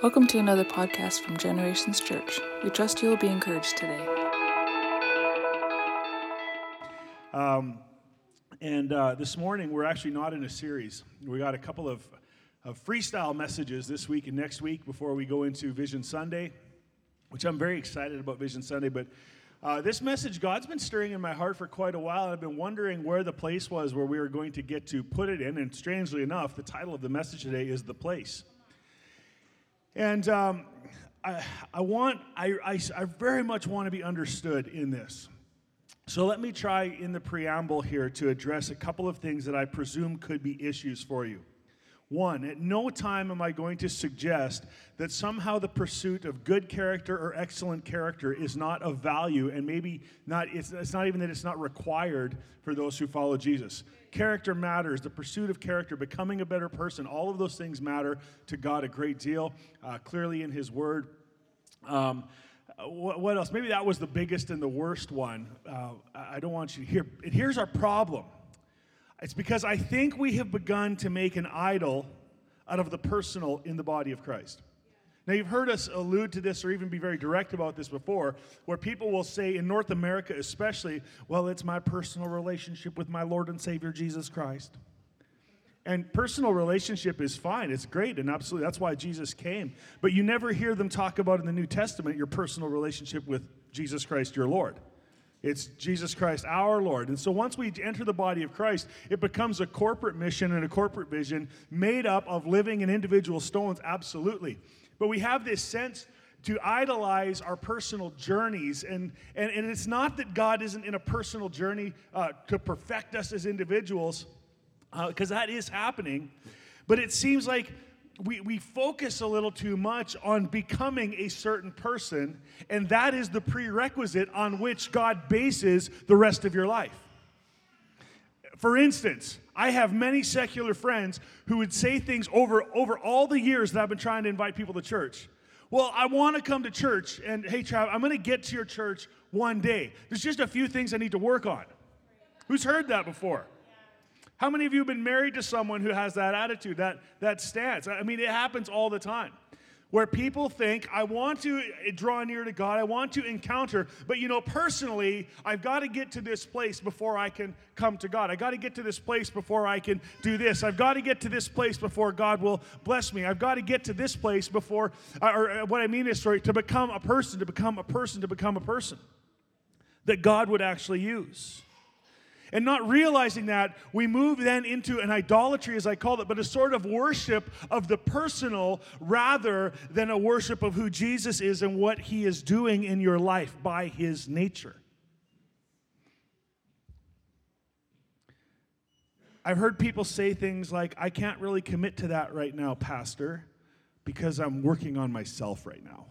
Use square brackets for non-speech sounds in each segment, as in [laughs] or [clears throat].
Welcome to another podcast from Generations Church. We trust you will be encouraged today. Um, and uh, this morning, we're actually not in a series. We got a couple of, of freestyle messages this week and next week before we go into Vision Sunday, which I'm very excited about Vision Sunday. But uh, this message, God's been stirring in my heart for quite a while. I've been wondering where the place was where we were going to get to put it in. And strangely enough, the title of the message today is The Place. And um, I, I, want, I, I, I very much want to be understood in this. So let me try in the preamble here to address a couple of things that I presume could be issues for you. One, at no time am I going to suggest that somehow the pursuit of good character or excellent character is not of value, and maybe not, it's, it's not even that it's not required for those who follow Jesus. Character matters, the pursuit of character, becoming a better person, all of those things matter to God a great deal, uh, clearly in His Word. Um, what, what, else? Maybe that was the biggest and the worst one. Uh, I don't want you to hear. And here's our problem it's because I think we have begun to make an idol out of the personal in the body of Christ. Now, you've heard us allude to this or even be very direct about this before, where people will say, in North America especially, well, it's my personal relationship with my Lord and Savior Jesus Christ. And personal relationship is fine, it's great, and absolutely that's why Jesus came. But you never hear them talk about in the New Testament your personal relationship with Jesus Christ, your Lord. It's Jesus Christ, our Lord. And so once we enter the body of Christ, it becomes a corporate mission and a corporate vision made up of living in individual stones, absolutely. But we have this sense to idolize our personal journeys. And, and, and it's not that God isn't in a personal journey uh, to perfect us as individuals, because uh, that is happening. But it seems like we, we focus a little too much on becoming a certain person, and that is the prerequisite on which God bases the rest of your life. For instance, I have many secular friends who would say things over, over all the years that I've been trying to invite people to church. Well, I want to come to church, and hey, Trav, I'm going to get to your church one day. There's just a few things I need to work on. Who's heard that before? How many of you have been married to someone who has that attitude, that, that stance? I mean, it happens all the time. Where people think, I want to eh, draw near to God, I want to encounter, but you know, personally, I've got to get to this place before I can come to God. I got to get to this place before I can do this. I've got to get to this place before God will bless me. I've got to get to this place before, uh, or uh, what I mean is, sorry, to become a person, to become a person, to become a person that God would actually use. And not realizing that, we move then into an idolatry, as I call it, but a sort of worship of the personal rather than a worship of who Jesus is and what he is doing in your life by his nature. I've heard people say things like, I can't really commit to that right now, Pastor, because I'm working on myself right now.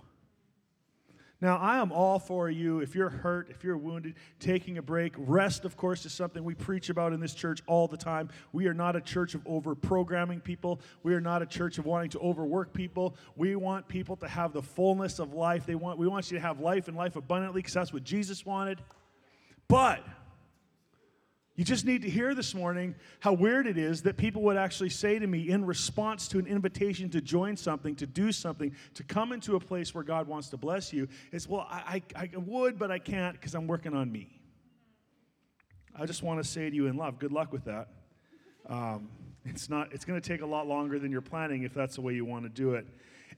Now, I am all for you. If you're hurt, if you're wounded, taking a break. Rest, of course, is something we preach about in this church all the time. We are not a church of over programming people. We are not a church of wanting to overwork people. We want people to have the fullness of life. They want, we want you to have life and life abundantly because that's what Jesus wanted. But you just need to hear this morning how weird it is that people would actually say to me in response to an invitation to join something, to do something, to come into a place where God wants to bless you, is, well, I, I, I would, but I can't because I'm working on me. I just want to say to you in love, good luck with that. Um, it's not. It's going to take a lot longer than you're planning if that's the way you want to do it.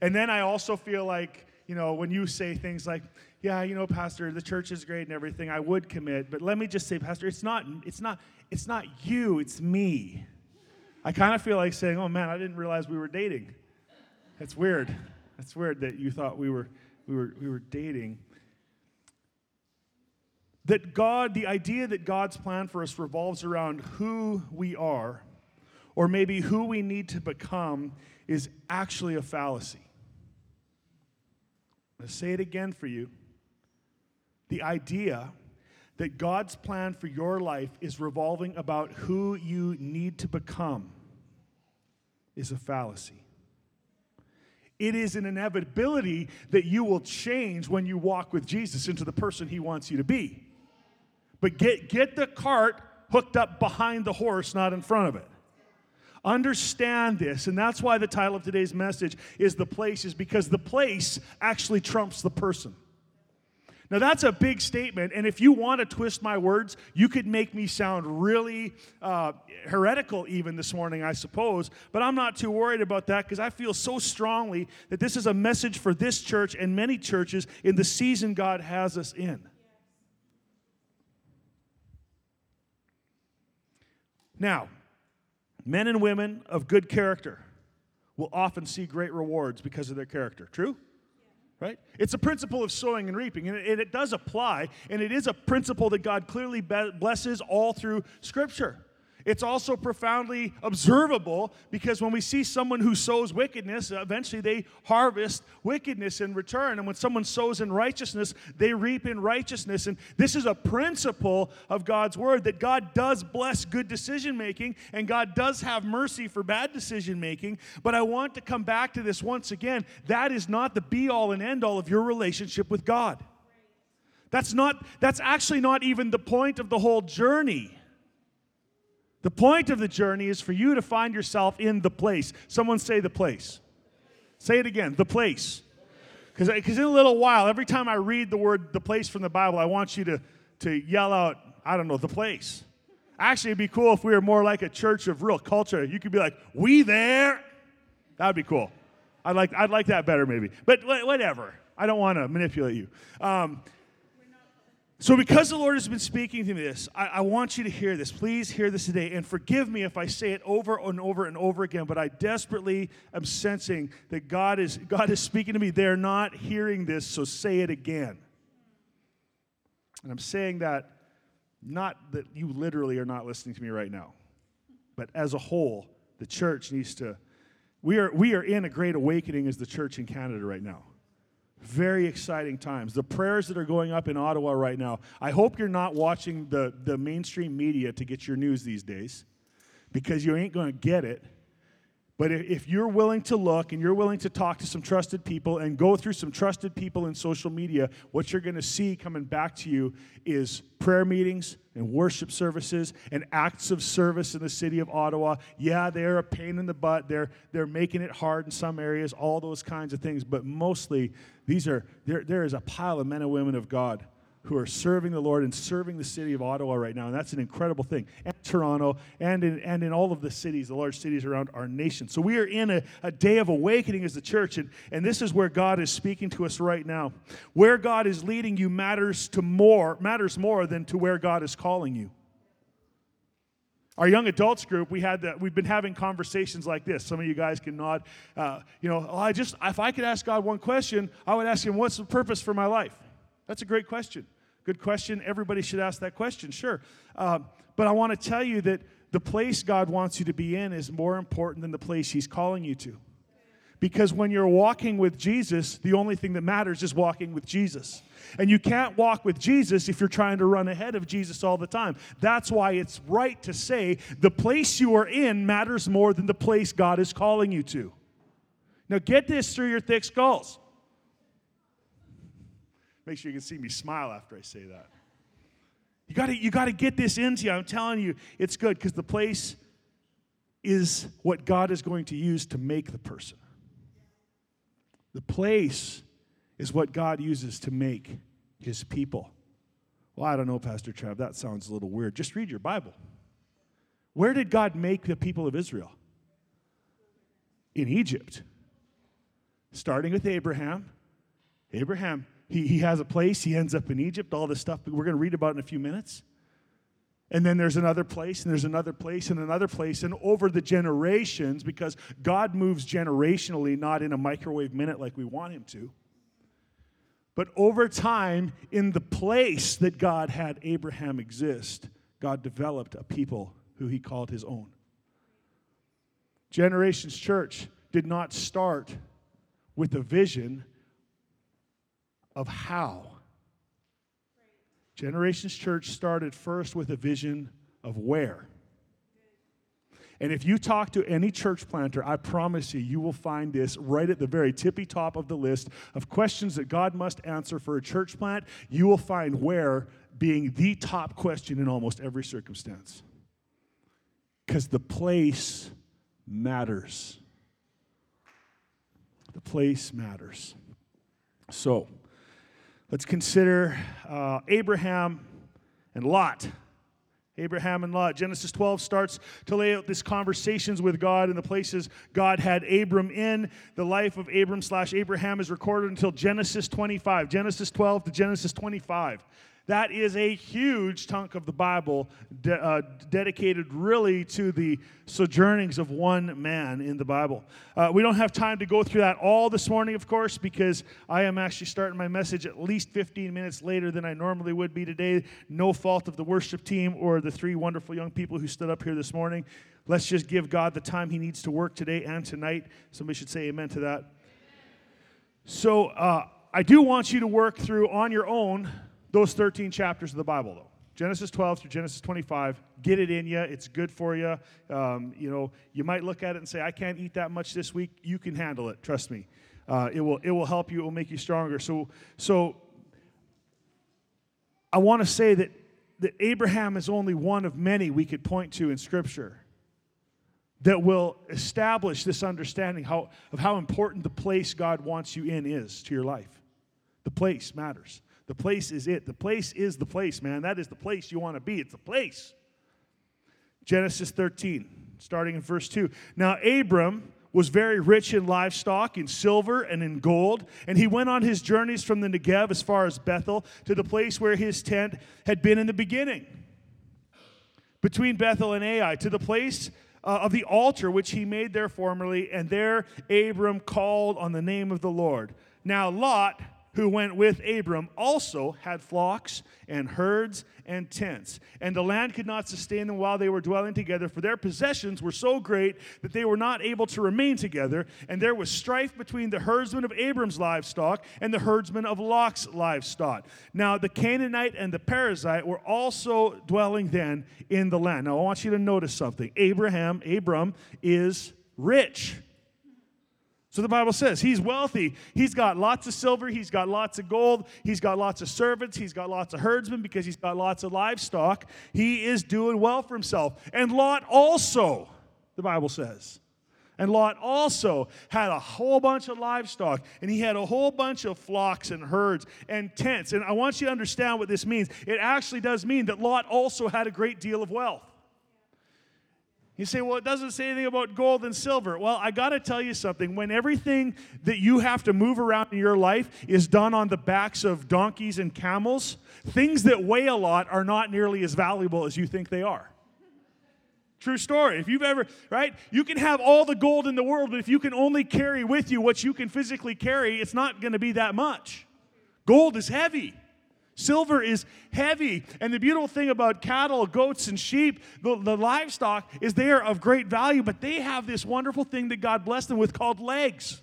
And then I also feel like you know when you say things like, yeah, you know, Pastor, the church is great and everything. I would commit, but let me just say, Pastor, it's not, it's not, it's not you, it's me. I kind of feel like saying, oh man, I didn't realize we were dating. That's weird. That's weird that you thought we were, we were, we were dating. That God, the idea that God's plan for us revolves around who we are, or maybe who we need to become, is actually a fallacy. Let's say it again for you the idea that God's plan for your life is revolving about who you need to become is a fallacy. It is an inevitability that you will change when you walk with Jesus into the person he wants you to be. But get, get the cart hooked up behind the horse, not in front of it. Understand this, and that's why the title of today's message is The Place, is because the place actually trumps the person. Now, that's a big statement, and if you want to twist my words, you could make me sound really uh, heretical even this morning, I suppose. But I'm not too worried about that because I feel so strongly that this is a message for this church and many churches in the season God has us in. Now, men and women of good character will often see great rewards because of their character. True? right? It's a principle of sowing and reaping, and it, does apply, and it is a principle that God clearly blesses all through Scripture. It's also profoundly observable because when we see someone who sows wickedness, eventually they harvest wickedness in return. And when someone sows in righteousness, they reap in righteousness. And this is a principle of God's word that God does bless good decision making and God does have mercy for bad decision making. But I want to come back to this once again. That is not the be all and end all of your relationship with God. That's not that's actually not even the point of the whole journey. The point of the journey is for you to find yourself in the place. Someone say the place. Say it again, the place. Because in a little while, every time I read the word the place from the Bible, I want you to, to yell out, I don't know, the place. Actually, it'd be cool if we were more like a church of real culture. You could be like, we there. That would be cool. I'd like, I'd like that better, maybe. But whatever. I don't want to manipulate you. Um, so, because the Lord has been speaking to me this, I, I, want you to hear this. Please hear this today. And forgive me if I say it over and over and over again, but I desperately am sensing that God is, God is speaking to me. They're not hearing this, so say it again. And I'm saying that not that you literally are not listening to me right now, but as a whole, the church needs to. We are, we are in a great awakening as the church in Canada right now. Very exciting times. The prayers that are going up in Ottawa right now. I hope you're not watching the, the mainstream media to get your news these days because you ain't going to get it. But if you're willing to look and you're willing to talk to some trusted people and go through some trusted people in social media, what you're going to see coming back to you is prayer meetings and worship services and acts of service in the city of Ottawa. Yeah, they're a pain in the butt. They're, they're making it hard in some areas, all those kinds of things. But mostly, these are, there, there is a pile of men and women of God who are serving the Lord and serving the city of Ottawa right now. And that's an incredible thing. And Toronto and in, and in all of the cities, the large cities around our nation. So we are in a, a day of awakening as the church. And, and this is where God is speaking to us right now. Where God is leading you matters to more, matters more than to where God is calling you. Our young adults group, we had that. We've been having conversations like this. Some of you guys can nod. Uh, you know, oh, I just if I could ask God one question, I would ask Him, "What's the purpose for my life?" That's a great question. Good question. Everybody should ask that question, sure. Uh, but I want to tell you that the place God wants you to be in is more important than the place He's calling you to. Because when you're walking with Jesus, the only thing that matters is walking with Jesus. And you can't walk with Jesus if you're trying to run ahead of Jesus all the time. That's why it's right to say the place you are in matters more than the place God is calling you to. Now, get this through your thick skulls. Make sure you can see me smile after I say that. You got to you got to get this into you. I'm telling you, it's good because the place is what God is going to use to make the person. The place is what God uses to make his people. Well, I don't know, Pastor Trav, that sounds a little weird. Just read your Bible. Where did God make the people of Israel? In Egypt. Starting with Abraham. Abraham he, he has a place, he ends up in Egypt, all this stuff we're going to read about in a few minutes. And then there's another place, and there's another place, and another place. And over the generations, because God moves generationally, not in a microwave minute like we want Him to, but over time, in the place that God had Abraham exist, God developed a people who He called His own. Generations Church did not start with a vision of how. Generations Church started first with a vision of where. And if you talk to any church planter, I promise you, you will find this right at the very tippy top of the list of questions that God must answer for a church plant. You will find where being the top question in almost every circumstance. Because the place matters. The place matters. So, let's consider uh, Abraham and Lot. Abraham and Lot. Genesis 12 starts to lay out these conversations with God and the places God had Abram in. The life of Abram slash Abraham is recorded until Genesis 25. Genesis 12 to Genesis 25. That is a huge chunk of the Bible de- uh, dedicated really to the sojournings of one man in the Bible. Uh, we don't have time to go through that all this morning, of course, because I am actually starting my message at least 15 minutes later than I normally would be today. No fault of the worship team or the three wonderful young people who stood up here this morning. Let's just give God the time He needs to work today and tonight. Somebody should say amen to that. So, uh, I do want you to work through on your own those 13 chapters of the Bible, though. Genesis 12 through Genesis 25. Get it in you. It's good for you. Um, you know, you might look at it and say, "I can't eat that much this week." You can handle it. Trust me. Uh, it will. It will help you. It will make you stronger. So, so I want to say that that Abraham is only one of many we could point to in Scripture that will establish this understanding how, of how important the place God wants you in is to your life. The place matters. The place is it. The place is the place, man. That is the place you want to be. It's the place. Genesis 13, starting in verse 2. Now, Abram was very rich in livestock, in silver, and in gold. And he went on his journeys from the Negev as far as Bethel to the place where his tent had been in the beginning, between Bethel and Ai, to the place uh, of the altar which he made there formerly. And there Abram called on the name of the Lord. Now, Lot who went with Abram also had flocks and herds and tents. And the land could not sustain them while they were dwelling together, for their possessions were so great that they were not able to remain together. And there was strife between the herdsmen of Abram's livestock and the herdsmen of Lot's livestock. Now, the Canaanite and the Perizzite were also dwelling then in the land. Now, I want you to notice something. Abraham, Abram, is rich. So the Bible says he's wealthy. He's got lots of silver. He's got lots of gold. He's got lots of servants. He's got lots of herdsmen because he's got lots of livestock. He is doing well for himself. And Lot also, the Bible says. And Lot also had a whole bunch of livestock, and he had a whole bunch of flocks and herds and tents. And I want you to understand what this means. It actually does mean that Lot also had a great deal of wealth. You say, well, it doesn't say anything about gold and silver. Well, I got to tell you something. When everything that you have to move around in your life is done on the backs of donkeys and camels, things that weigh a lot are not nearly as valuable as you think they are. True story. If you've ever, right? You can have all the gold in the world, but if you can only carry with you what you can physically carry, it's not going to be that much. Gold is heavy. Silver is heavy. And the beautiful thing about cattle, goats, and sheep, the, the, livestock, is they are of great value, but they have this wonderful thing that God blessed them with called legs.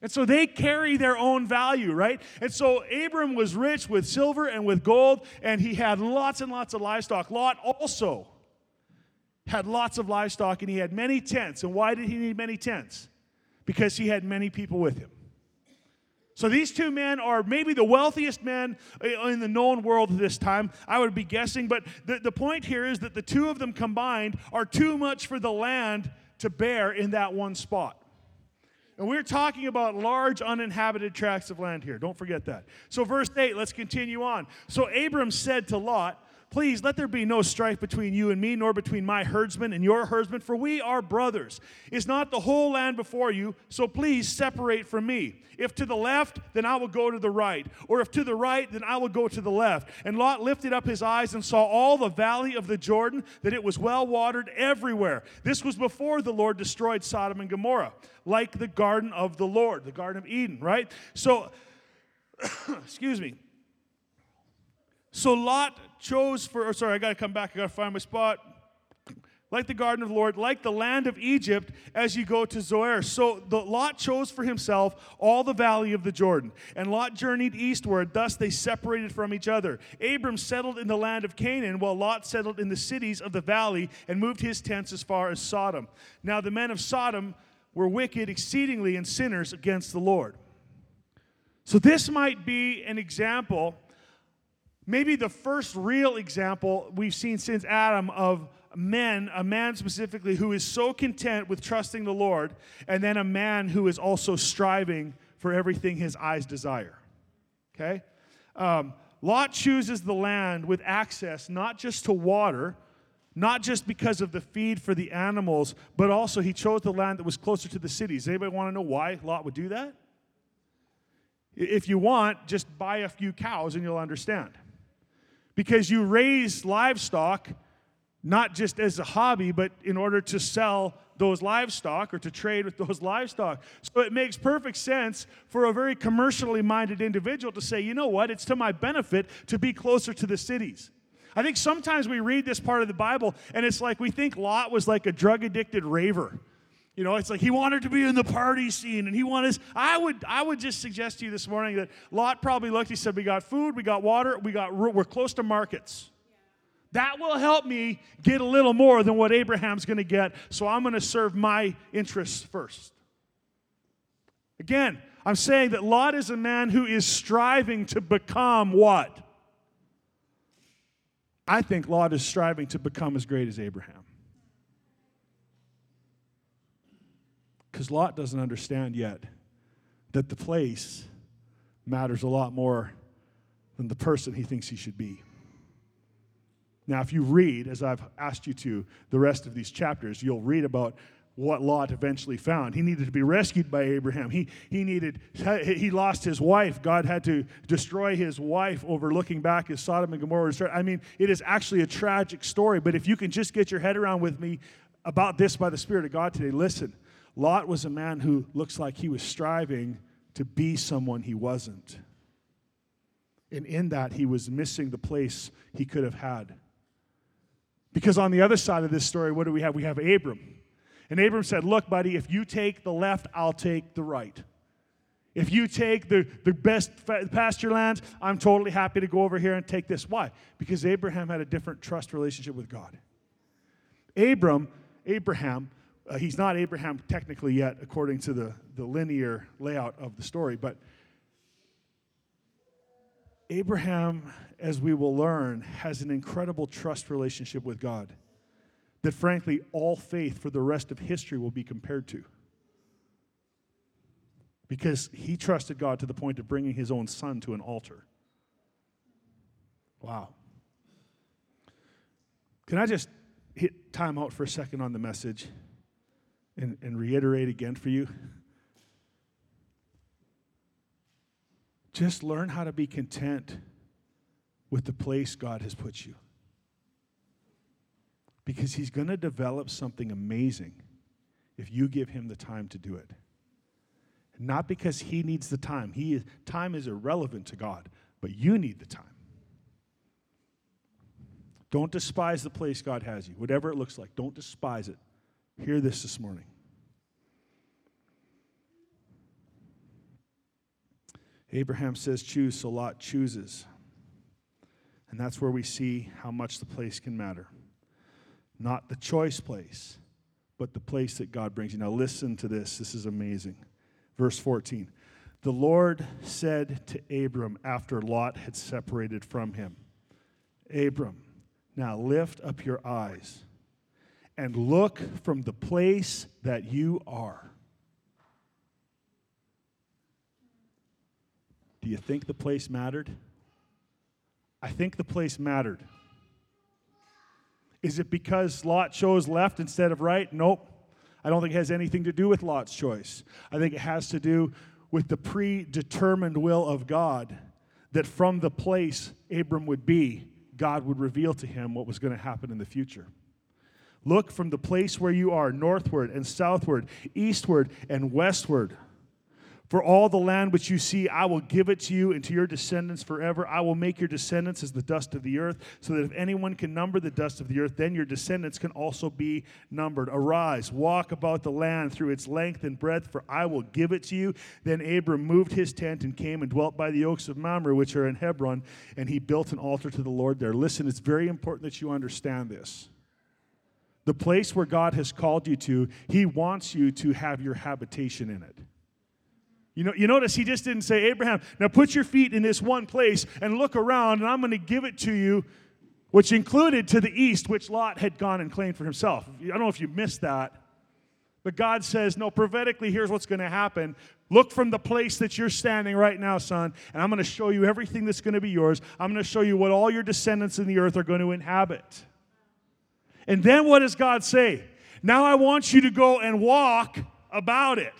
And so they carry their own value, right? And so Abram was rich with silver and with gold, and he had lots and lots of livestock. Lot also had lots of livestock, and he had many tents. And why did he need many tents? Because he had many people with him. So these two men are maybe the wealthiest men uh, in the known world at this time, I would be guessing. But the, the point here is that the two of them combined are too much for the land to bear in that one spot. And we're talking about large uninhabited tracts of land here. Don't forget that. So, verse 8, let's continue on. So, Abram said to Lot, Please let there be no strife between you and me, nor between my herdsmen and your herdsmen, for we are brothers. Is not the whole land before you? So please separate from me. If to the left, then I will go to the right. Or if to the right, then I will go to the left. And Lot lifted up his eyes and saw all the valley of the Jordan, that it was well watered everywhere. This was before the Lord destroyed Sodom and Gomorrah, like the garden of the Lord, the Garden of Eden, right? So, [coughs] excuse me. So Lot chose for, sorry, I got to come back. I got to find my spot. Like the garden of the Lord, like the land of Egypt as you go to Zoar. So the Lot chose for himself all the valley of the Jordan. And Lot journeyed eastward. Thus they separated from each other. Abram settled in the land of Canaan, while Lot settled in the cities of the valley and moved his tents as far as Sodom. Now the men of Sodom were wicked exceedingly and sinners against the Lord. So this might be an example maybe the first real example we've seen since Adam of men, a man specifically who is so content with trusting the Lord, and then a man who is also striving for everything his eyes desire. Okay? Um, Lot chooses the land with access not just to water, not just because of the feed for the animals, but also he chose the land that was closer to the cities. Anybody want to know why Lot would do that? If you want, just buy a few cows and you'll understand. Because you raise livestock not just as a hobby, but in order to sell those livestock or to trade with [laughs] those livestock. So it makes perfect sense for a very commercially minded individual to say, you know what, it's to my benefit to be closer to the cities. I think sometimes we read this part of the Bible and it's like we think Lot was like a drug addicted raver. You know, it's like he wanted to be in the party scene and he wanted. I would, I would just suggest to you this morning that Lot probably looked. He said, "We got food, we got water, we got, we're close to markets. That will help me get a little more than what Abraham's going to get. So I'm going to serve my interests first. Again, I'm saying that Lot is a man who is striving to become what? I think Lot is striving to become as great as Abraham. Because Lot doesn't understand yet that the place matters a lot more than the person he thinks he should be. Now, if you read, as I've asked you to, the rest of these chapters, you'll read about what Lot eventually found. He needed to be rescued by Abraham. He, he needed, he lost his wife. God had to destroy his wife over looking back as Sodom and Gomorrah. I mean, it is actually a tragic story, but if you can just get your head around with me about this by the Spirit of God today, listen. Lot was a man who looks like he was striving to be someone he wasn't. And in that, he was missing the place he could have had. Because on the other side of this story, what do we have? We have Abram. And Abram said, Look, buddy, if you take the left, I'll take the right. If you take the, the best pasture lands, I'm totally happy to go over here and take this. Why? Because Abraham had a different trust relationship with God. Abram, Abraham, uh, he's not Abraham technically yet, according to the, the linear layout of the story, but Abraham, as we will learn, has an incredible trust relationship with God that, frankly, all faith for the rest of history will be compared to. Because he trusted God to the point of bringing his own son to an altar. Wow. Can I just hit time out for a second on the message and, and reiterate again for you? Just learn how to be content with the place God has put you because he's going to develop something amazing if you give him the time to do it. Not because he needs the time. He time is irrelevant to God, but you need the time. Don't despise the place God has you, whatever it looks like. Don't despise it. Hear this this morning. Abraham says, choose, so Lot chooses. And that's where we see how much the place can matter. Not the choice place, but the place that God brings you. Now, listen to this. This is amazing. Verse 14. The Lord said to Abram after Lot had separated from him, Abram, now lift up your eyes and look from the place that you are. Do you think the place mattered? I think the place mattered. Is it because Lot chose left instead of right? Nope. I don't think it has anything to do with Lot's choice. I think it has to do with the predetermined will of God that from the place Abram would be, God would reveal to him what was going to happen in the future. Look from the place where you are, northward and southward, eastward and westward. For all the land which you see, I will give it to you and to your descendants forever. I will make your descendants as the dust of the earth, so that if anyone can number the dust of the earth, then your descendants can also be numbered. Arise, walk about the land through its length and breadth, for I will give it to you. Then Abram moved his tent and came and dwelt by the oaks of Mamre, which are in Hebron, and he built an altar to the Lord there. Listen, it's very important that you understand this. The place where God has called you to, he wants you to have your habitation in it. You know, you notice he just didn't say, Abraham, now put your feet in this one place and look around, and I'm going to give it to you. which included to the east, which Lot had gone and claimed for himself. I don't know if you missed that. But God says, no, prophetically, here's what's going to happen. Look from the place that you're standing right now, son, and I'm going to show you everything that's going to be yours. I'm going to show you what all your descendants in the earth are going to inhabit. And then what does God say? Now I want you to go and walk about it.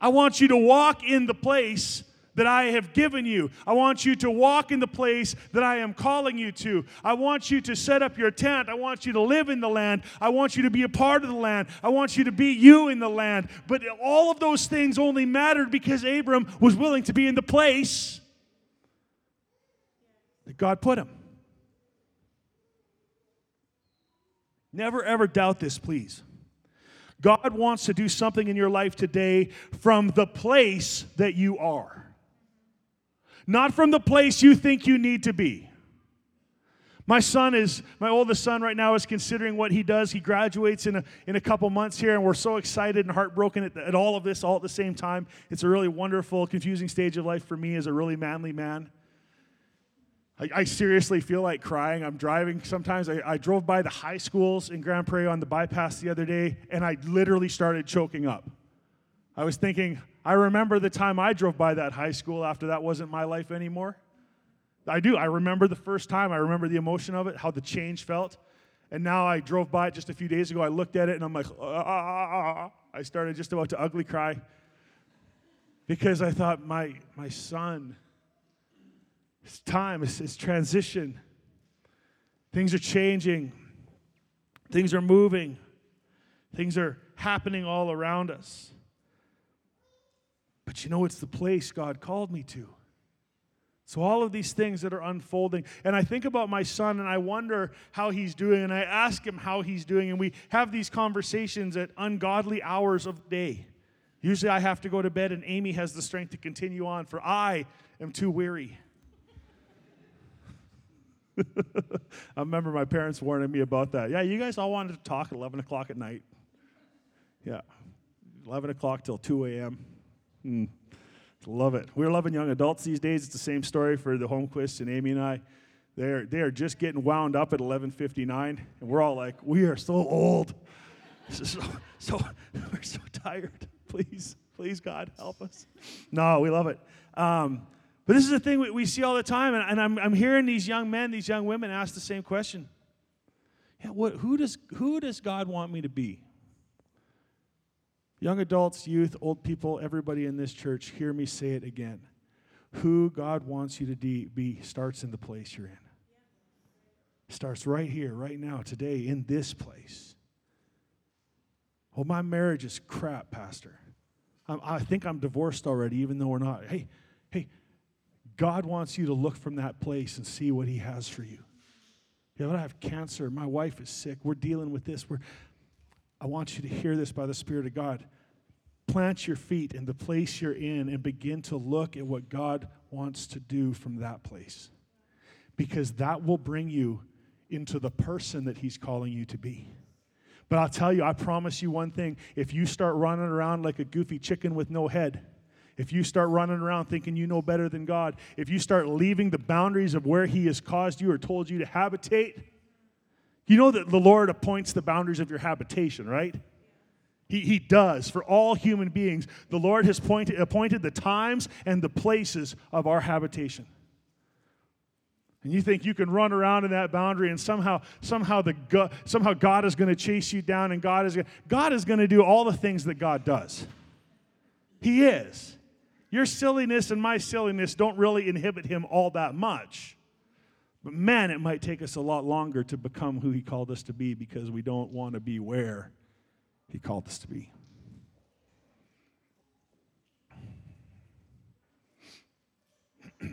I want you to walk in the place that I have given you. I want you to walk in the place that I am calling you to. I want you to set up your tent. I want you to live in the land. I want you to be a part of the land. I want you to be you in the land. But all of those things only mattered because Abram was willing to be in the place that God put him. Never ever doubt this, please. God wants to do something in your life today from the place that you are not from the place you think you need to be. My son is, my oldest son right now is considering what he does. He graduates in a, in a couple months here, and we're so excited and heartbroken at, at all of this all at the same time. It's a really wonderful, confusing stage of life for me as a really manly man. I, I seriously feel like crying. I'm driving sometimes. I, I drove by the high schools in Grande Prairie on the bypass the other day, and I literally started choking up. I was thinking, I remember the time I drove by that high school after that wasn't my life anymore. I do. I remember the first time. I remember the emotion of it, how the change felt. And now I drove by it just a few days ago. I looked at it and I'm like, ah. I started just about to ugly cry because I thought, my, my son, it's time, it's, it's transition. Things are changing, things are moving, things are happening all around us. But you know, it's the place God called me to. So, all of these things that are unfolding. And I think about my son and I wonder how he's doing. And I ask him how he's doing. And we have these conversations at ungodly hours of day. Usually I have to go to bed and Amy has the strength to continue on, for I am too weary. [laughs] I remember my parents warning me about that. Yeah, you guys all wanted to talk at 11 o'clock at night. Yeah, 11 o'clock till 2 a.m. Mm, love it. We're loving young adults these days. It's the same story for the Holmquist and Amy and I. They're, they are just getting wound up at 11.59, and we're all like, we are so old. [laughs] So, so [laughs] we're so tired. Please, please, God, help us. No, we love it. Um, but this is the thing we, we see all the time, and, and I'm, I'm hearing these young men, these young women ask the same question. Yeah, what, who, does, who does God want me to be? Young adults, youth, old people, everybody in this church, hear me say it again. Who God wants you to be starts in the place you're in. Starts right here, right now, today, in this place. Oh, my marriage is crap, Pastor. I'm, I think I'm divorced already, even though we're not. Hey, God wants you to look from that place and see what He has for you. Yeah, I have cancer. My wife is sick. We're dealing with this. We're, I want you to hear this by the Spirit of God. Plant your feet in the place you're in and begin to look at what God wants to do from that place. Because that will bring you into the person that He's calling you to be. But I'll tell you, I promise you one thing if you start running around like a goofy chicken with no head, if you start running around thinking you know better than God, if you start leaving the boundaries of where He has caused you or told you to habitate, you know that the Lord appoints the boundaries of your habitation, right? He, he does for all human beings. The Lord has pointed, appointed the times and the places of our habitation. And you think you can run around in that boundary and somehow, somehow, the somehow God is going to chase you down and God is, God is going to do all the things that God does. He is. Your silliness and my silliness don't really inhibit him all that much. But man, it might take us a lot longer to become who He called us to be because we don't want to be where He called us to be. [clears throat]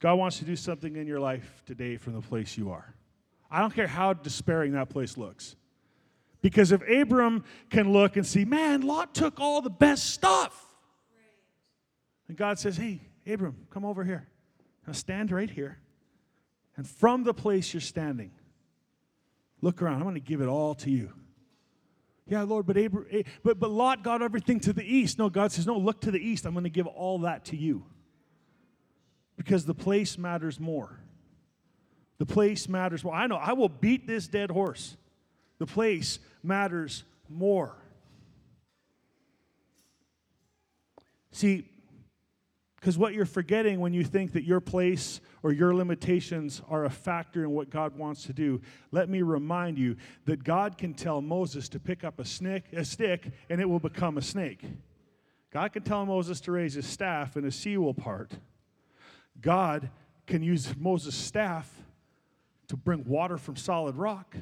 God wants to do something in your life today from the place you are. I don't care how despairing that place looks. Because if Abram can look and see, man, Lot took all the best stuff. And God says, hey, Abram, come over here. Now stand right here. And from the place you're standing, look around. I'm going to give it all to you. Yeah, Lord, but, Abraham, eh, but, but Lot got everything to the east. No, God says, no, look to the east. I'm going to give all that to you. Because the place matters more. The place matters more. I know, I will beat this dead horse. The place matters more. See, because what you're forgetting when you think that your place or your limitations are a factor in what God wants to do, let me remind you that God can tell Moses to pick up a, snake, a stick and it will become a snake. God can tell Moses to raise his staff and a sea will part. God can use Moses' staff to bring water from solid rock.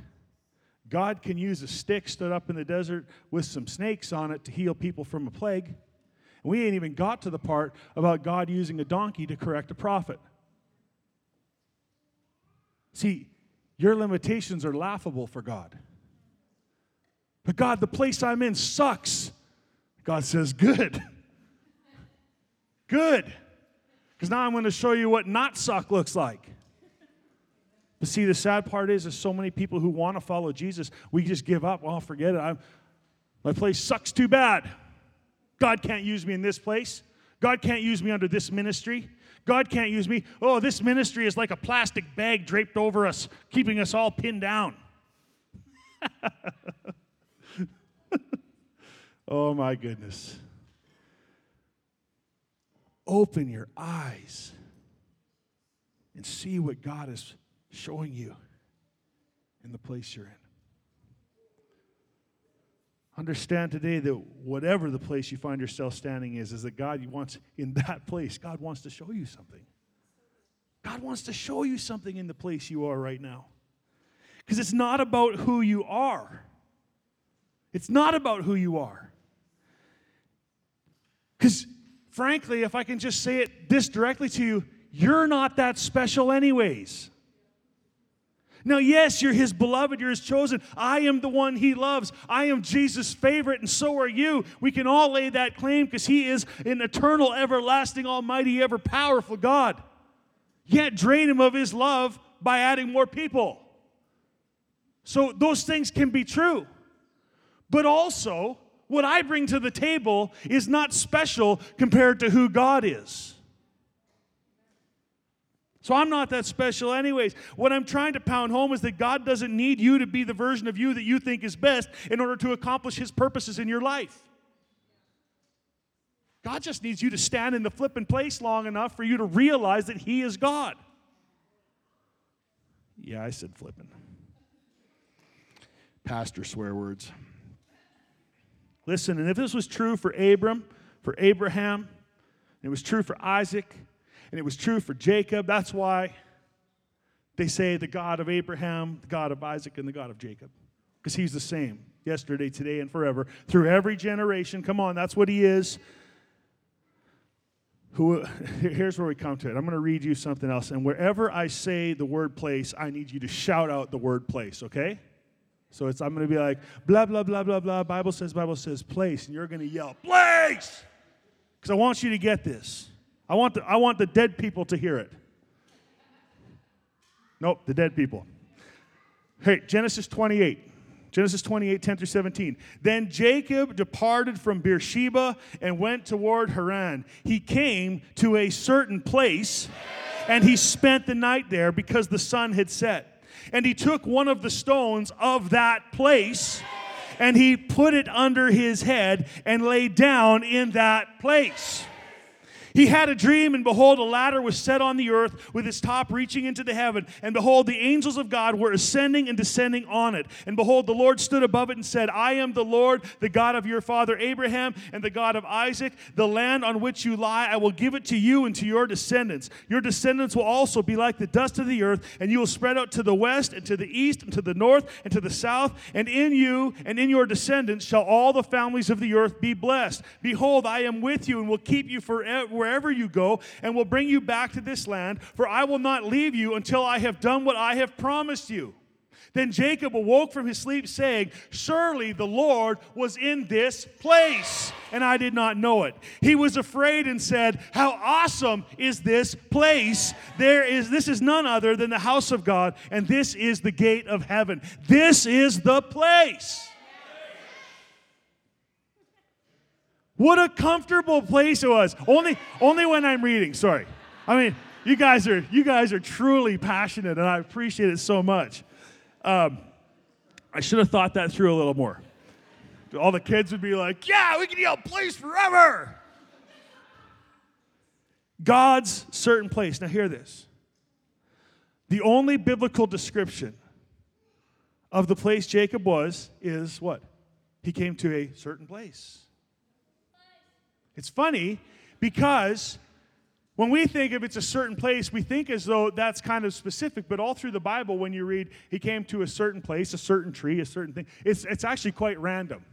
God can use a stick stood up in the desert with some snakes on it to heal people from a plague. And we ain't even got to the part about God using a donkey to correct a prophet. See, your limitations are laughable for God. But God, the place I'm in sucks. God says, Good. Good. Because now I'm going to show you what not suck looks like. But see, the sad part is, there's so many people who want to follow Jesus, we just give up. Well, forget it. I'm, my place sucks too bad. God can't use me in this place. God can't use me under this ministry. God can't use me. Oh, this ministry is like a plastic bag draped over us, keeping us all pinned down. [laughs] oh, my goodness. Open your eyes and see what God is showing you in the place you're in. Understand today that whatever the place you find yourself standing is, is that God wants in that place, God wants to show you something. God wants to show you something in the place you are right now. Because it's not about who you are. It's not about who you are. Because, frankly, if I can just say it this directly to you, you're not that special, anyways. Now, yes, you're his beloved, you're his chosen. I am the one he loves. I am Jesus' favorite, and so are you. We can all lay that claim because he is an eternal, everlasting, almighty, ever powerful God. Yet drain him of his love by adding more people. So those things can be true. But also, what I bring to the table is not special compared to who God is. So I'm not that special, anyways. What I'm trying to pound home is that God doesn't need you to be the version of you that you think is best in order to accomplish His purposes in your life. God just needs you to stand in the flipping place long enough for you to realize that He is God. Yeah, I said flipping. Pastor swear words. Listen, and if this was true for Abram, for Abraham, it was true for Isaac, and it was true for Jacob. That's why they say the God of Abraham, the God of Isaac, and the God of Jacob. Because he's the same yesterday, today, and forever through every generation. Come on, that's what he is. Who, [laughs] here's where we come to it. I'm going to read you something else. And wherever I say the word place, I need you to shout out the word place, okay? So it's I'm going to be like, blah, blah, blah, blah, blah. Bible says, Bible says, place. And you're going to yell, place! Because I want you to get this. I want, the, I want the dead people to hear it. Nope, the dead people. Hey, Genesis 28. Genesis 28, 10 through 17. Then Jacob departed from Beersheba and went toward Haran. He came to a certain place and he spent the night there because the sun had set. And he took one of the stones of that place and he put it under his head and lay down in that place. He had a dream, and behold, a ladder was set on the earth with its top reaching into the heaven. And behold, the angels of God were ascending and descending on it. And behold, the Lord stood above it and said, I am the Lord, the God of your father Abraham and the God of Isaac. The land on which you lie, I will give it to you and to your descendants. Your descendants will also be like the dust of the earth, and you will spread out to the west and to the east and to the north and to the south. And in you and in your descendants shall all the families of the earth be blessed. Behold, I am with you and will keep you forever wherever you go, and will bring you back to this land, for I will not leave you until I have done what I have promised you. Then Jacob awoke from his sleep, saying, Surely the Lord was in this place, and I did not know it. He was afraid and said, How awesome is this place! There is this is none other than the house of God, and this is the gate of heaven. This is the place. What a comfortable place it was. Only, only when I'm reading, sorry. I mean, you guys are you guys are truly passionate, and I appreciate it so much. Um, I should have thought that through a little more. All the kids would be like, "Yeah, we can yell place forever." God's certain place. Now, hear this. The only biblical description of the place Jacob was is what? He came to a certain place. It's funny because when we think if it's a certain place, we think as though that's kind of specific, but all through the Bible, when you read, he came to a certain place, a certain tree, a certain thing, it's, it's actually quite random.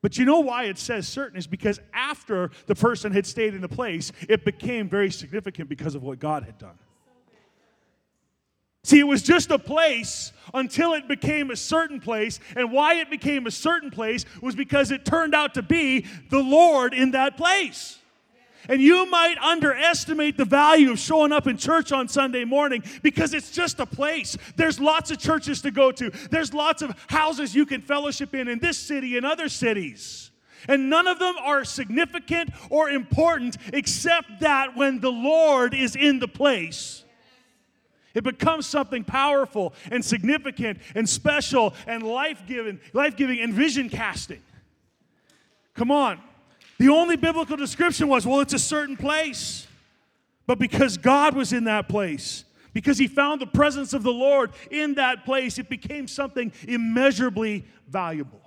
But you know why it says certain is because after the person had stayed in the place, it became very significant because of what God had done. See, it was just a place until it became a certain place. And why it became a certain place was because it turned out to be the Lord in that place. And you might underestimate the value of showing up in church on Sunday morning because it's just a place. There's lots of churches to go to, there's lots of houses you can fellowship in in this city and other cities. And none of them are significant or important except that when the Lord is in the place it becomes something powerful and significant and special and life-giving, life-giving and vision casting. Come on. The only biblical description was, well, it's a certain place. But because God was in that place, because he found the presence of the Lord in that place, it became something immeasurably valuable.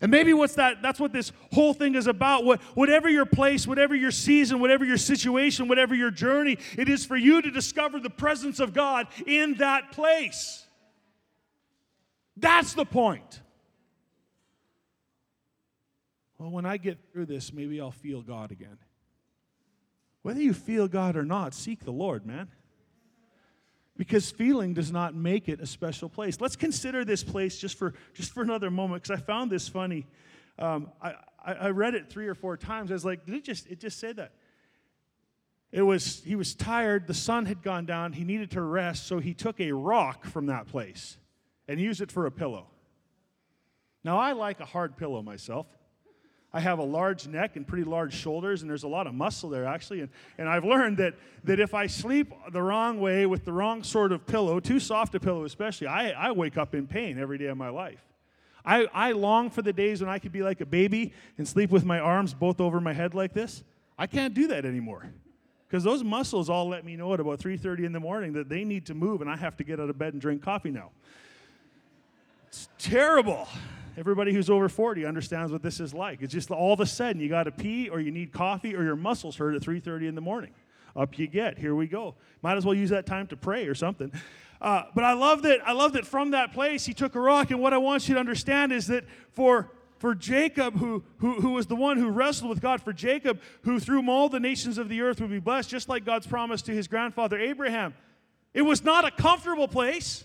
And maybe what's that that's what this whole thing is about. What, whatever your place, whatever your season, whatever your situation, whatever your journey, it is for you to discover the presence of God in that place. That's the point. Well, when I get through this, maybe I'll feel God again. Whether you feel God or not, seek the Lord, man because feeling does not make it a special place. Let's consider this place just for just for another moment because I found this funny. Um, I, I read it three or four times. I was like, did it just it just said that? It was he was tired. The sun had gone down. He needed to rest, so he took a rock from that place and used it for a pillow. Now I like a hard pillow myself. I have a large neck and pretty large shoulders, and there's a lot of muscle there, actually. And, and I've learned that, that if I sleep the wrong way with the wrong sort of pillow, too soft a pillow especially, I, I wake up in pain every day of my life. I, I long for the days when I could be like a baby and sleep with my arms both over my head like this. I can't do that anymore because those muscles all let me know at about 3.30 in the morning that they need to move and i have to get out of bed and drink coffee now it's terrible Everybody who's over 40 understands what this is like. It's just all of a sudden you got to pee or you need coffee or your muscles hurt at 3:30 in the morning. Up you get. Here we go. Might as well use that time to pray or something. Uh, but I love that. I love that from that place he took a rock. And what I want you to understand is that for for Jacob, who, who, who was the one who wrestled with God, for Jacob, who through all the nations of the earth would be blessed, just like God's promise to his grandfather Abraham, it was not a comfortable place.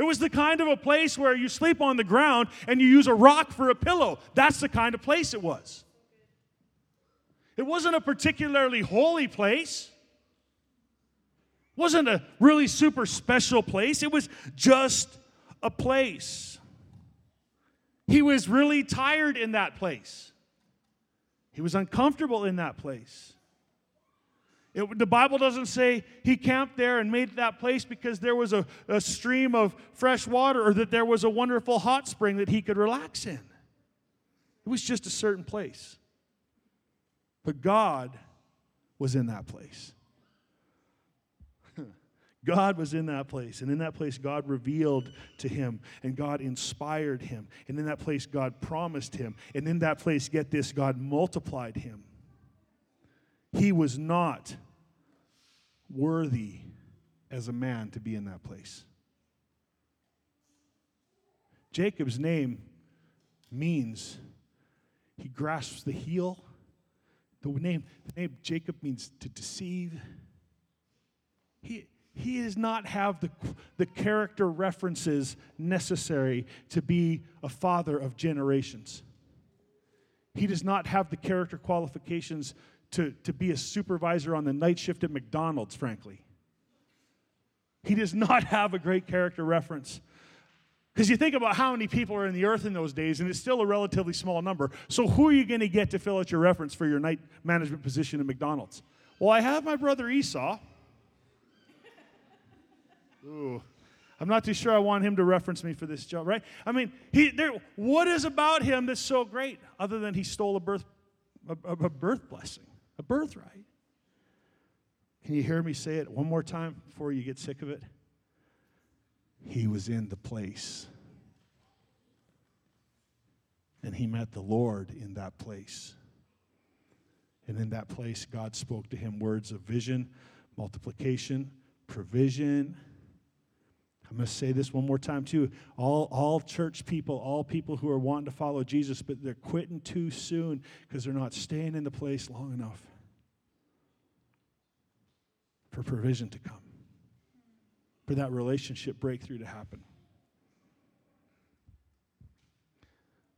It was the kind of a place where you sleep on the ground and you use a rock for a pillow. That's the kind of place it was. It wasn't a particularly holy place. It wasn't a really super special place. It was just a place. He was really tired in that place. He was uncomfortable in that place. It, the Bible doesn't say he camped there and made that place because there was a, a stream of fresh water or that there was a wonderful hot spring that he could relax in. It was just a certain place. But God was in that place. [laughs] God was in that place. And in that place, God revealed to him, and God inspired him. And in that place, God promised him. And in that place, get this, God multiplied him. He was not worthy as a man to be in that place. Jacob's name means he grasps the heel. The name, the name Jacob means to deceive. He, he does not have the, the character references necessary to be a father of generations. He does not have the character qualifications to, to be a supervisor on the night shift at McDonald's, frankly. He does not [laughs] have a great character reference. Because you think about how many people are in the earth in those days, and it's still a relatively small number. So, who are you going to get to fill out your reference for your night management position at McDonald's? Well, I have my brother Esau. [laughs] Ooh. I'm not too sure I want him to reference me for this job, right? I mean, he, there, what is about him that's so great other than he stole a birth, a, a birth blessing, a birthright? Can you hear me say it one more time before you get sick of it? He was in the place. And he met the Lord in that place. And in that place, God spoke to him words of vision, multiplication, provision. I'm to say this one more time, too. All, all church people, all people who are wanting to follow Jesus, but they're quitting too soon because they're not staying in the place long enough for provision to come, for that relationship breakthrough to happen.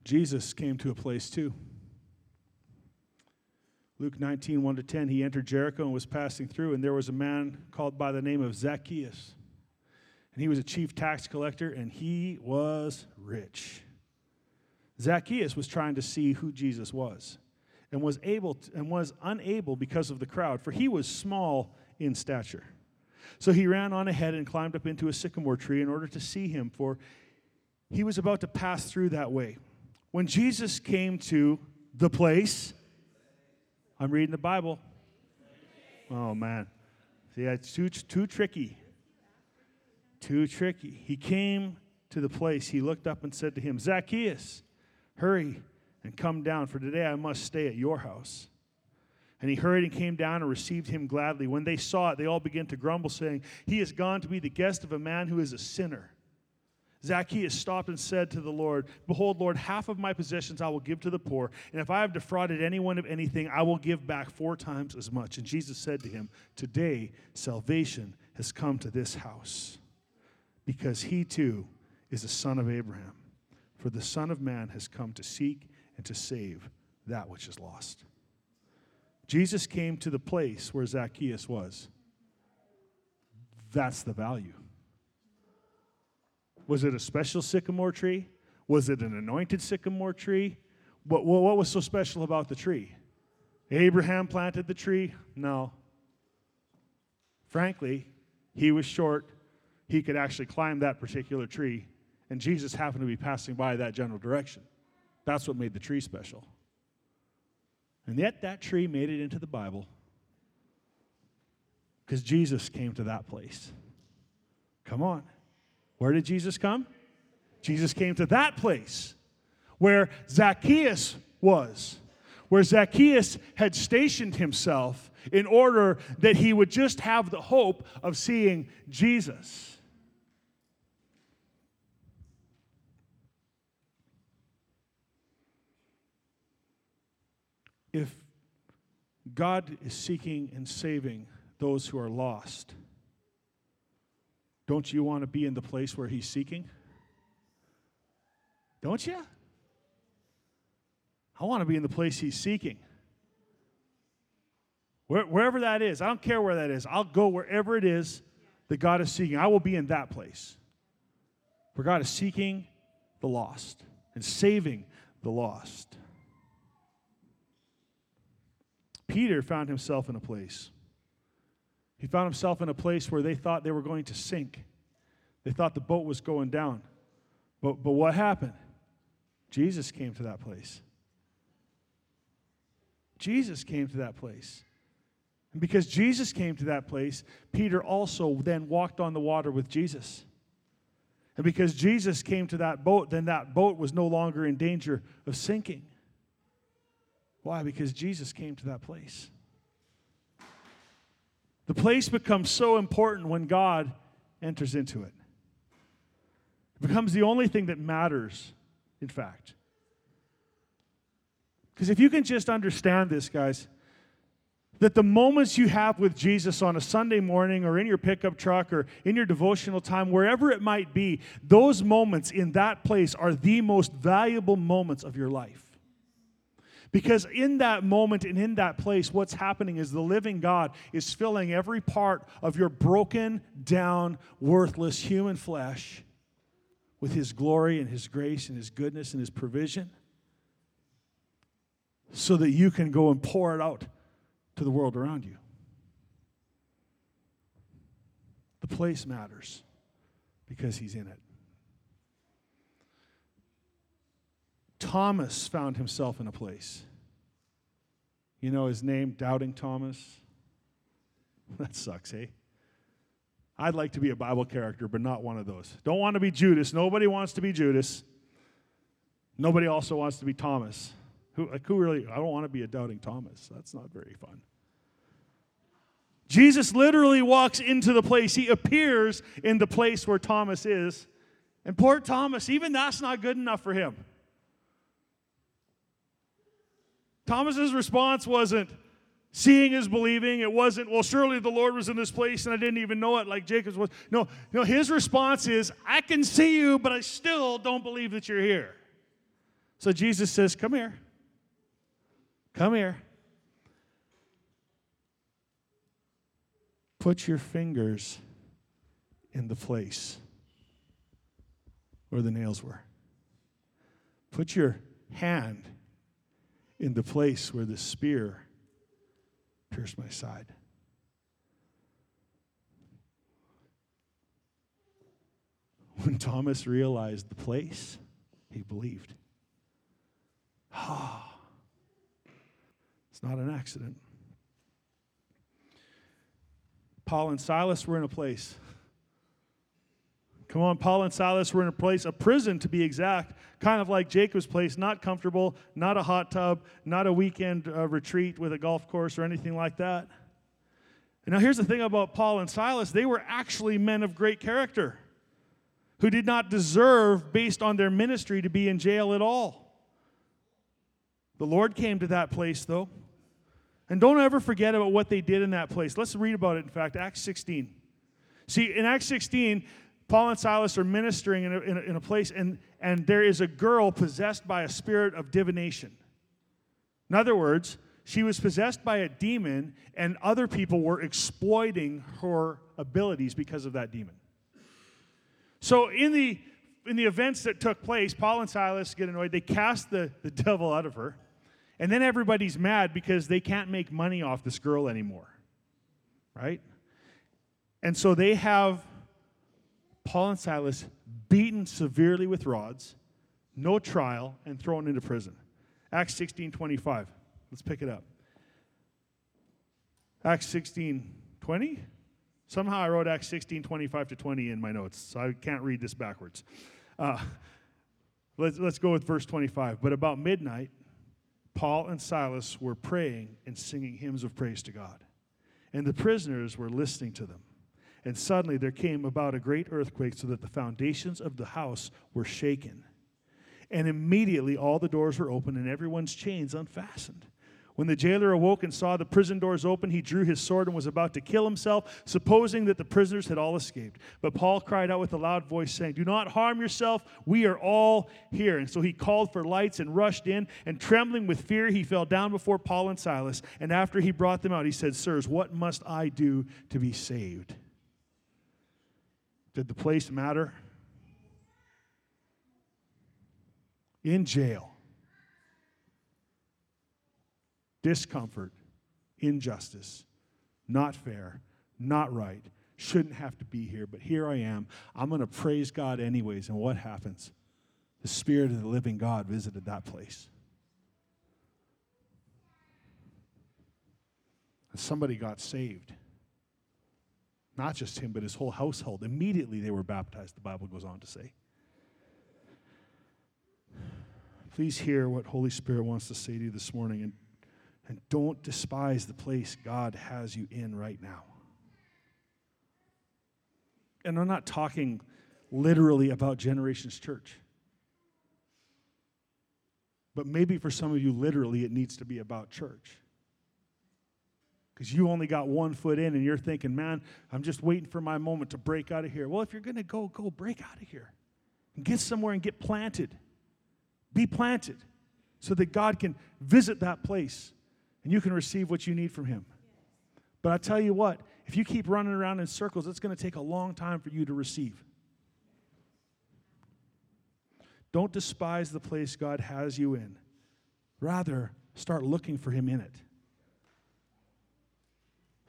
Jesus came to a place too. Luke 19, 1 to 10, he entered Jericho and was passing through, and there was a man called by the name of Zacchaeus. And he was a chief tax collector, and he was rich. Zacchaeus was trying to see who Jesus was and was able to, and was unable because of the crowd, for he was small in stature. So he ran on ahead and climbed up into a sycamore tree in order to see him, for he was about to pass through that way. When Jesus came to the place, I'm reading the Bible. Oh man. See, it's too, too tricky. Too tricky. He came to the place. He looked up and said to him, Zacchaeus, hurry and come down, for today I must stay at your house. And he hurried and came down and received him gladly. When they saw it, they all began to grumble, saying, He has gone to be the guest of a man who is a sinner. Zacchaeus stopped and said to the Lord, Behold, Lord, half of my possessions I will give to the poor, and if I have defrauded anyone of anything, I will give back four times as much. And Jesus said to him, Today salvation has come to this house, because he too is a son of Abraham. For the Son of Man has come to seek and to save that which is lost. Jesus came to the place where Zacchaeus was. That's the value. Was it a special sycamore tree? Was it an anointed sycamore tree? What, what, was so special about the tree? Abraham planted the tree? No. Frankly, he was short. He could actually climb that particular tree, and Jesus happened to be passing by that general direction. That's what made the tree special. And yet, that tree made it into the Bible because Jesus came to that place. Come on. Where did Jesus come? Jesus came to that place where Zacchaeus was, where Zacchaeus had stationed himself in order that he would just have the hope of seeing Jesus. If God is seeking and saving those who are lost, don't you want to be in the place where He's seeking? Don't you? I want to be in the place He's seeking. Where, wherever that is, I don't care where that is. I'll go wherever it is that God is seeking. I will be in that place where God is seeking the lost and saving the lost. Peter found himself in a place he found himself in a place where they thought they were going to sink. They thought the boat was going down. But, but what happened? Jesus came to that place. Jesus came to that place. And because Jesus came to that place, Peter also then walked on the water with Jesus. And because Jesus came to that boat, then that boat was no longer in danger of sinking. Why? Because Jesus came to that place. The place becomes so important when God enters into it. It becomes the only thing that matters, in fact. Because if you can just understand this, guys, that the moments you have with Jesus on a Sunday morning or in your pickup truck or in your devotional time, wherever it might be, those moments in that place are the most valuable moments of your life. Because in that moment and in that place, what's happening is the living God is filling every part of your broken down, worthless human flesh with His glory and His grace and His goodness and His provision so that you can go and pour it out to the world around you. The place matters because He's in it. Thomas found himself in a place. You know his name, Doubting Thomas? [laughs] That sucks, eh? I'd like to be a Bible character, but not one of those. Don't want to be Judas. Nobody wants to be Judas. Nobody also wants to be Thomas. Who, like, who really, I don't want to be a doubting Thomas. That's not very fun. Jesus literally walks into the place. He appears in the place where Thomas is. And poor Thomas, even that's not good enough for him. Thomas's response wasn't, Seeing is believing. It wasn't, well, surely the Lord was in this place and I didn't even know it like Jacob's was. No, no, his response is, I can see you, but I still don't believe that you're here. So Jesus says, Come here. Come here. Put your fingers in the place where the nails were. Put your hand in the place where the spear pierced my side. When Thomas realized the place, he believed. Ah, it's not an accident. Paul and Silas were in a place. Come on, Paul and Silas were in a place, a prison to be exact, kind of like Jacob's place, not comfortable, not a hot tub, not a weekend uh, retreat with a golf course or anything like that. And now, here's the thing about Paul and Silas they were actually men of great character who did not deserve, based on their ministry, to be in jail at all. The Lord came to that place, though. And don't ever forget about what they did in that place. Let's read about it, in fact, Acts 16. See, in Acts 16, Paul and Silas are ministering in a, in a, in a place, and, and there is a girl possessed by a spirit of divination. In other words, she was possessed by a demon, and other people were exploiting her abilities because of that demon. So, in the, in the events that took place, Paul and Silas get annoyed. They cast the, the [laughs] devil out of her, and then everybody's mad because they can't make money off this girl anymore. Right? And so they have Paul and Silas beaten severely with rods, no trial, and thrown into prison. Acts 16 25. Let's pick it up. Acts 16 20. Somehow I wrote Acts 16 25 to 20 in my notes, so I can't read this backwards. Uh, let's, let's go with verse 25. But about midnight, Paul and Silas were praying and singing hymns of praise to God, and the prisoners were listening to them. And suddenly there came about a great earthquake, so that the foundations of the house were shaken. And immediately all the doors were opened and everyone's chains unfastened. When the jailer awoke and saw the prison doors open, he drew his sword and was about to kill himself, supposing that the prisoners had all escaped. But Paul cried out with a loud voice, saying, Do not harm yourself, we are all here. And so he called for lights and rushed in, and trembling with fear, he fell down before Paul and Silas. And after he brought them out, he said, Sirs, what must I do to be saved? Did the place matter? In jail. Discomfort, injustice, not fair, not right, shouldn't have to be here, but here I am. I'm going to praise God anyways. And what happens? The Spirit of the living God visited that place. And somebody got saved. Not just him, but his whole household. Immediately they were baptized, the Bible goes on to say. Please hear what Holy Spirit wants to say to you this morning and, and don't despise the place God has you in right now. And I'm not talking literally about Generations Church. But maybe for some of you, literally, it needs to be about church because you only got one foot in and you're thinking, man, I'm just waiting for my moment to break out of here. Well, if you're going to go, go break out of here and get somewhere and get planted. Be planted so that God can visit that place and you can receive what you need from Him. But I tell you what, if you keep running around in circles, it's going to take a long time for you to receive. Don't despise the place God has you in. Rather, start looking for Him in it.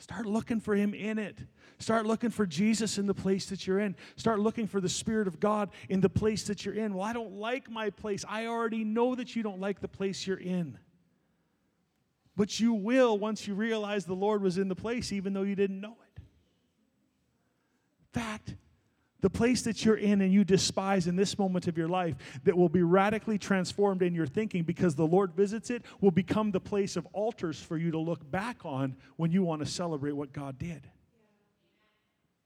Start looking for Him in it. Start looking for Jesus in the place that you're in. Start looking for the Spirit of God in the place that you're in. Well, I don't like my place. I already know that you don't like the place you're in. But you will once you realize the Lord was in the place, even though you didn't know it. Fact, the place that you're in and you despise in this moment of your life that will be radically transformed in your thinking because the Lord visits it will become the place of altars for you to look back on when you want to celebrate what God did.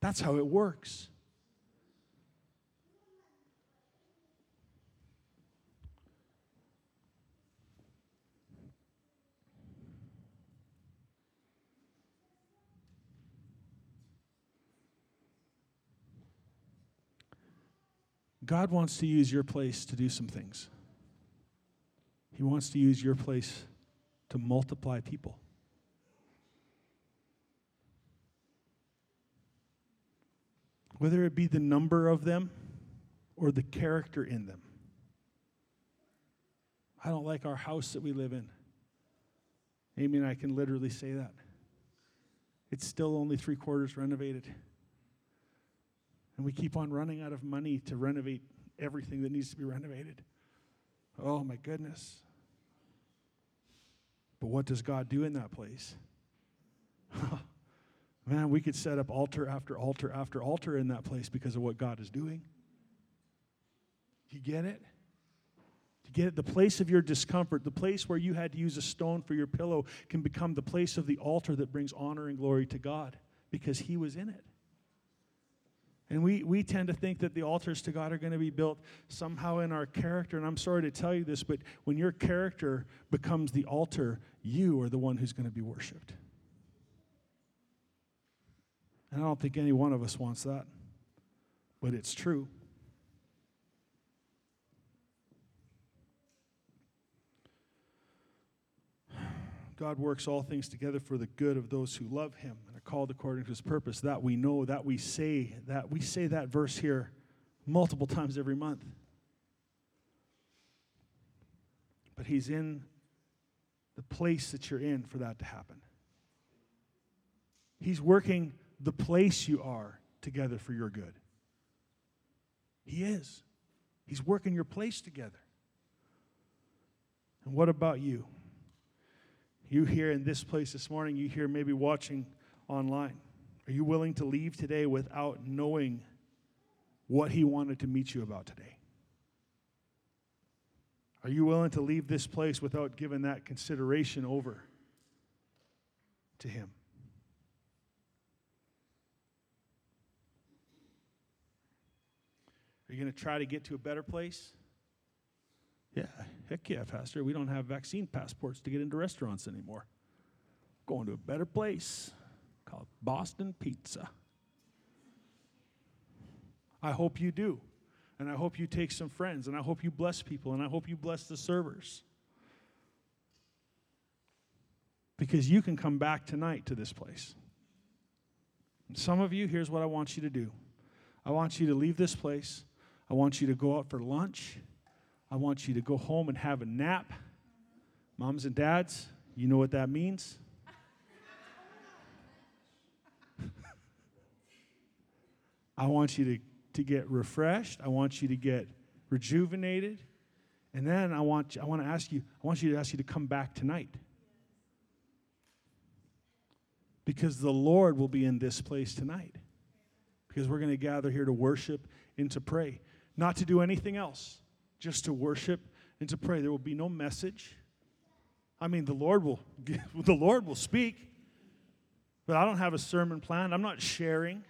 That's how it works. God wants to use your place to do some things. He wants to use your place to multiply people. Whether it be the number of them or the character in them. I don't like our house that we live in. Amy and I can literally say that. It's still only three quarters renovated. And we keep on running out of money to renovate everything that needs to be renovated. Oh my goodness. But what does God do in that place? [laughs] Man, we could set up altar after altar after altar in that place because of what God is doing. You get it? You get it? The place of your discomfort, the place where you had to use a stone for your pillow, can become the place of the altar that brings honor and glory to God because He was in it. And we, we tend to think that the altars to God are going to be built somehow in our character. And I'm sorry to tell you this, but when your character becomes the altar, you are the one who's going to be worshiped. And I don't think any one of us wants that, but it's true. [sighs] God works all things together for the good of those who love him called according to his purpose. That we know, that we say, that we say that verse here multiple [laughs] times every month. But he's in the place that you're in for that to happen. He's working the place you are together for your good. He is. He's working your place together. And what about you? You here in this place this morning, you here maybe watching online. Are you willing to leave today without knowing what He wanted to meet you about today? Are you willing to leave this place without giving that consideration over to Him? Are you going to try to get to a better place? Yeah, heck yeah, Pastor. We don't have vaccine passports to get into restaurants anymore. Going to a better place called Boston Pizza. I hope you do. And I hope you take some friends. And I hope you bless people. And I hope you bless the servers. Because you can come back tonight to this place. And some of you, here's what I want you to do I want you to leave this place. I want you to go out for lunch. I want you to go home and have a nap. Moms and dads, you know what that means? I want you to, to get refreshed. I want you to get rejuvenated. And then I want, you, I want to ask you, I want you to ask you to come back tonight. Because the Lord will be in this place tonight. Because we're going to gather here to worship and to pray, not to do anything else just to worship and to pray. There will be no message. I mean, the Lord will [laughs] the Lord will speak, but I don't have a sermon plan. I'm not sharing.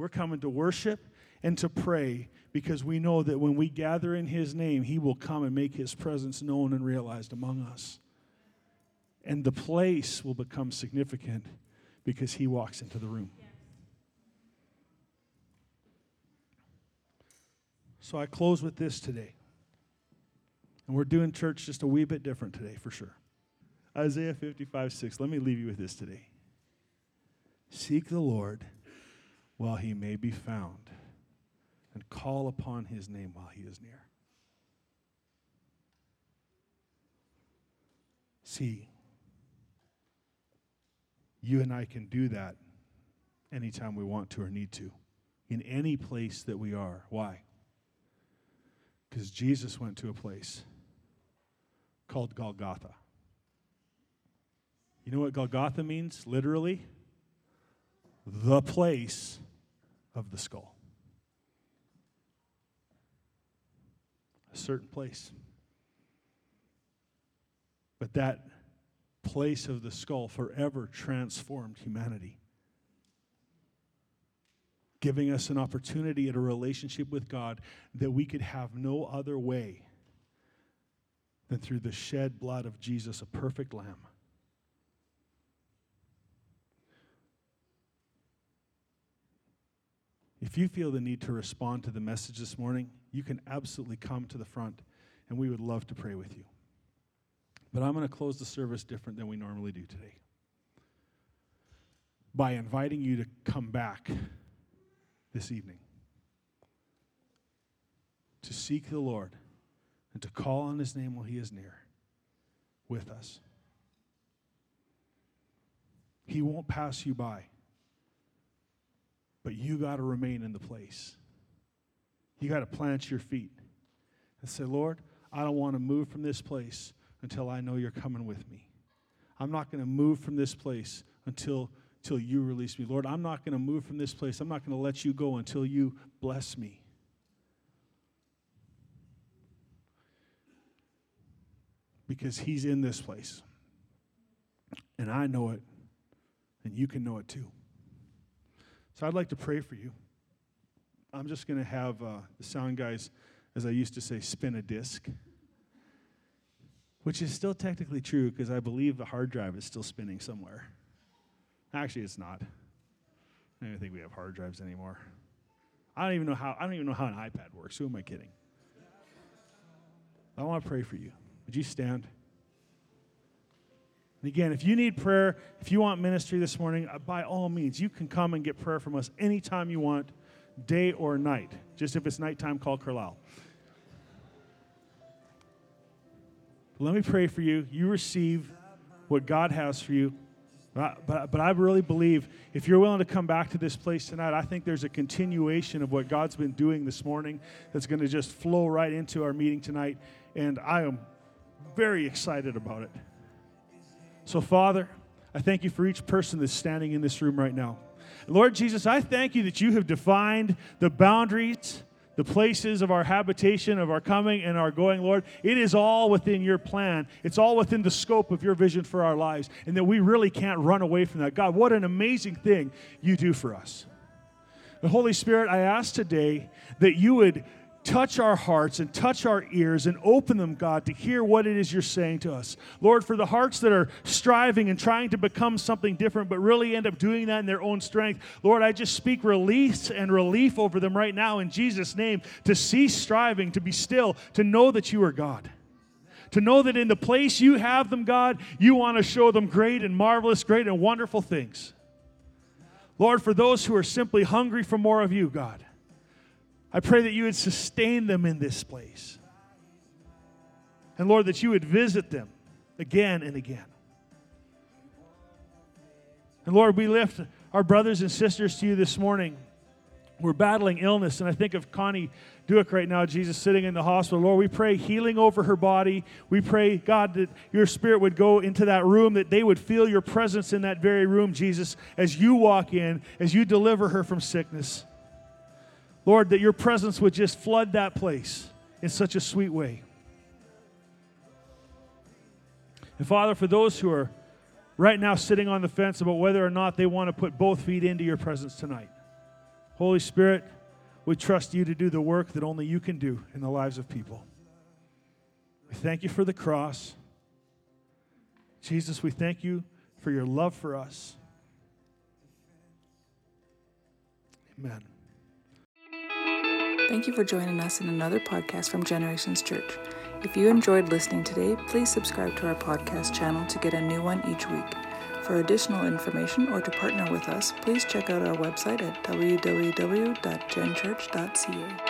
We're coming to worship and to pray because we know that when we gather in His name, He will come and make His presence known and realized among us. And the place will become significant because He walks into the room. So I close with this today. And we're doing church just a wee bit different today, for sure. Isaiah 55 6. Let me leave you with this today. Seek the Lord while he may be found, and call upon his name while he is near. See, you and I can do that anytime we want to or need to, in any place that we are. Why? Because Jesus went to a place called Golgotha. You know what Golgotha means, literally? The place of the skull. A certain place. But that place of the skull forever transformed humanity, giving us an opportunity at a relationship with God that we could have no other way than through the shed blood of Jesus, a perfect lamb. If you feel the need to respond to the message this morning, you can absolutely come to the front, and we would love to pray with you. But I'm going to close the service different than we normally do today by inviting you to come back this evening to seek the Lord and to call on his name while he is near with us. He won't pass you by, but you got to remain in the place. You got to plant your feet and say, Lord, I don't want to move from this place until I know you're coming with me. I'm not going to move from this place until, until you release me. Lord, I'm not going to move from this place. I'm not going to let you go until you bless me. Because he's in this place. And I know it, and you can know it too. So I'd like to pray for you. I'm just going to have uh, the sound guys, as I used to say, spin a disc which is still technically true because I believe the hard drive is still spinning somewhere. Actually, it's not. I don't think we have hard drives anymore. I don't even know how. I don't even know how an iPad works. Who am I kidding? I want to pray for you. Would you stand? And again, if you need prayer, if you want ministry this morning, uh, by all means, you can come and get prayer from us anytime you want, day or night. Just if it's nighttime, call Carlisle. Let me pray for you. You receive what God has for you. But, but, but I really believe if you're willing to come back to this place tonight, I think there's a continuation of what God's been doing this morning that's going to just flow right into our meeting tonight. And I am very excited about it. So, Father, I thank you for each person that's standing in this room right now. Lord Jesus, I thank you that you have defined the boundaries the places of our habitation, of our coming and our going, Lord, it is all within your plan. It's all within the scope of your vision for our lives, and that we really can't run away from that. God, what an amazing thing you do for us. The Holy Spirit, I ask today that you would touch our hearts and touch our ears and open them, God, to hear what it is you're saying to us. Lord, for the hearts that are striving and trying to become something different, but really end up doing that in their own strength, Lord, I just speak release and relief over them right now in Jesus' name to cease striving, to be still, to know that you are God. To know that in the place you have them, God, you want to show them great and marvelous, great and wonderful things. Lord, for those who are simply hungry for more of you, God, I pray that you would sustain them in this place. And Lord, that you would visit them again and again. And Lord, we lift our brothers and sisters to you this morning. We're battling illness, and I think of Connie Duick right now, Jesus sitting in the hospital. Lord, we pray healing over her body. We pray, God, that your spirit would go into that room, that they would feel your presence in that very room, Jesus, as you walk in, as you deliver her from sickness. Lord, that your presence would just flood that place in such a sweet way. And Father, for those who are right now sitting on the fence about whether or not they want to put both feet into your presence tonight, Holy Spirit, we trust you to do the work that only you can do in the lives of people. We thank you for the cross. Jesus, we thank you for your love for us. Amen. Thank you for joining us in another podcast from Generations Church. If you enjoyed listening today, please subscribe to our podcast channel to get a new one each week. For additional information or to partner with us, please check out our website at www.genchurch.ca.